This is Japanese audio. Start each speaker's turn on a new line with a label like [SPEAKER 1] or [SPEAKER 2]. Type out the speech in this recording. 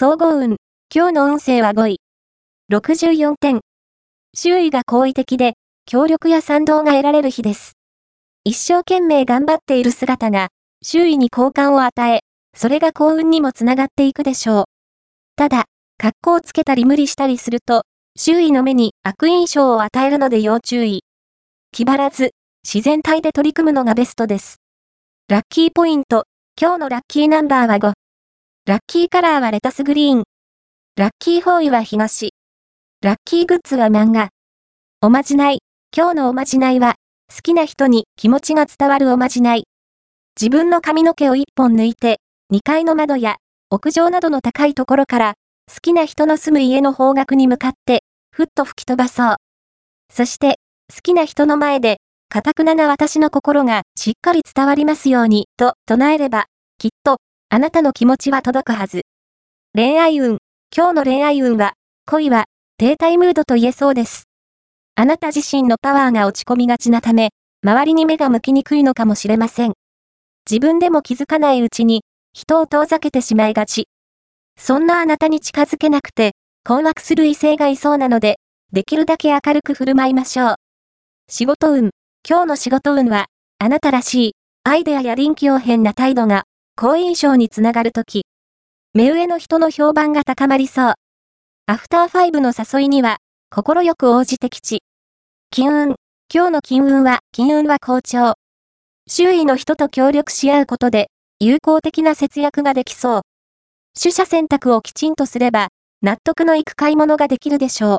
[SPEAKER 1] 総合運。今日の運勢は5位。64点。周囲が好意的で、協力や賛同が得られる日です。一生懸命頑張っている姿が、周囲に好感を与え、それが幸運にもつながっていくでしょう。ただ、格好をつけたり無理したりすると、周囲の目に悪印象を与えるので要注意。気張らず、自然体で取り組むのがベストです。ラッキーポイント。今日のラッキーナンバーは5。ラッキーカラーはレタスグリーン。ラッキーフォーイは東。ラッキーグッズは漫画。おまじない。今日のおまじないは、好きな人に気持ちが伝わるおまじない。自分の髪の毛を一本抜いて、2階の窓や屋上などの高いところから、好きな人の住む家の方角に向かって、ふっと吹き飛ばそう。そして、好きな人の前で、かたくなな私の心がしっかり伝わりますように、と唱えれば、あなたの気持ちは届くはず。恋愛運。今日の恋愛運は、恋は、停滞ムードと言えそうです。あなた自身のパワーが落ち込みがちなため、周りに目が向きにくいのかもしれません。自分でも気づかないうちに、人を遠ざけてしまいがち。そんなあなたに近づけなくて、困惑する異性がいそうなので、できるだけ明るく振る舞いましょう。仕事運。今日の仕事運は、あなたらしい、アイデアや臨機応変な態度が、好印象につながるとき。目上の人の評判が高まりそう。アフターファイブの誘いには、心よく応じて吉。金運。今日の金運は、金運は好調。周囲の人と協力し合うことで、有効的な節約ができそう。取捨選択をきちんとすれば、納得のいく買い物ができるでしょう。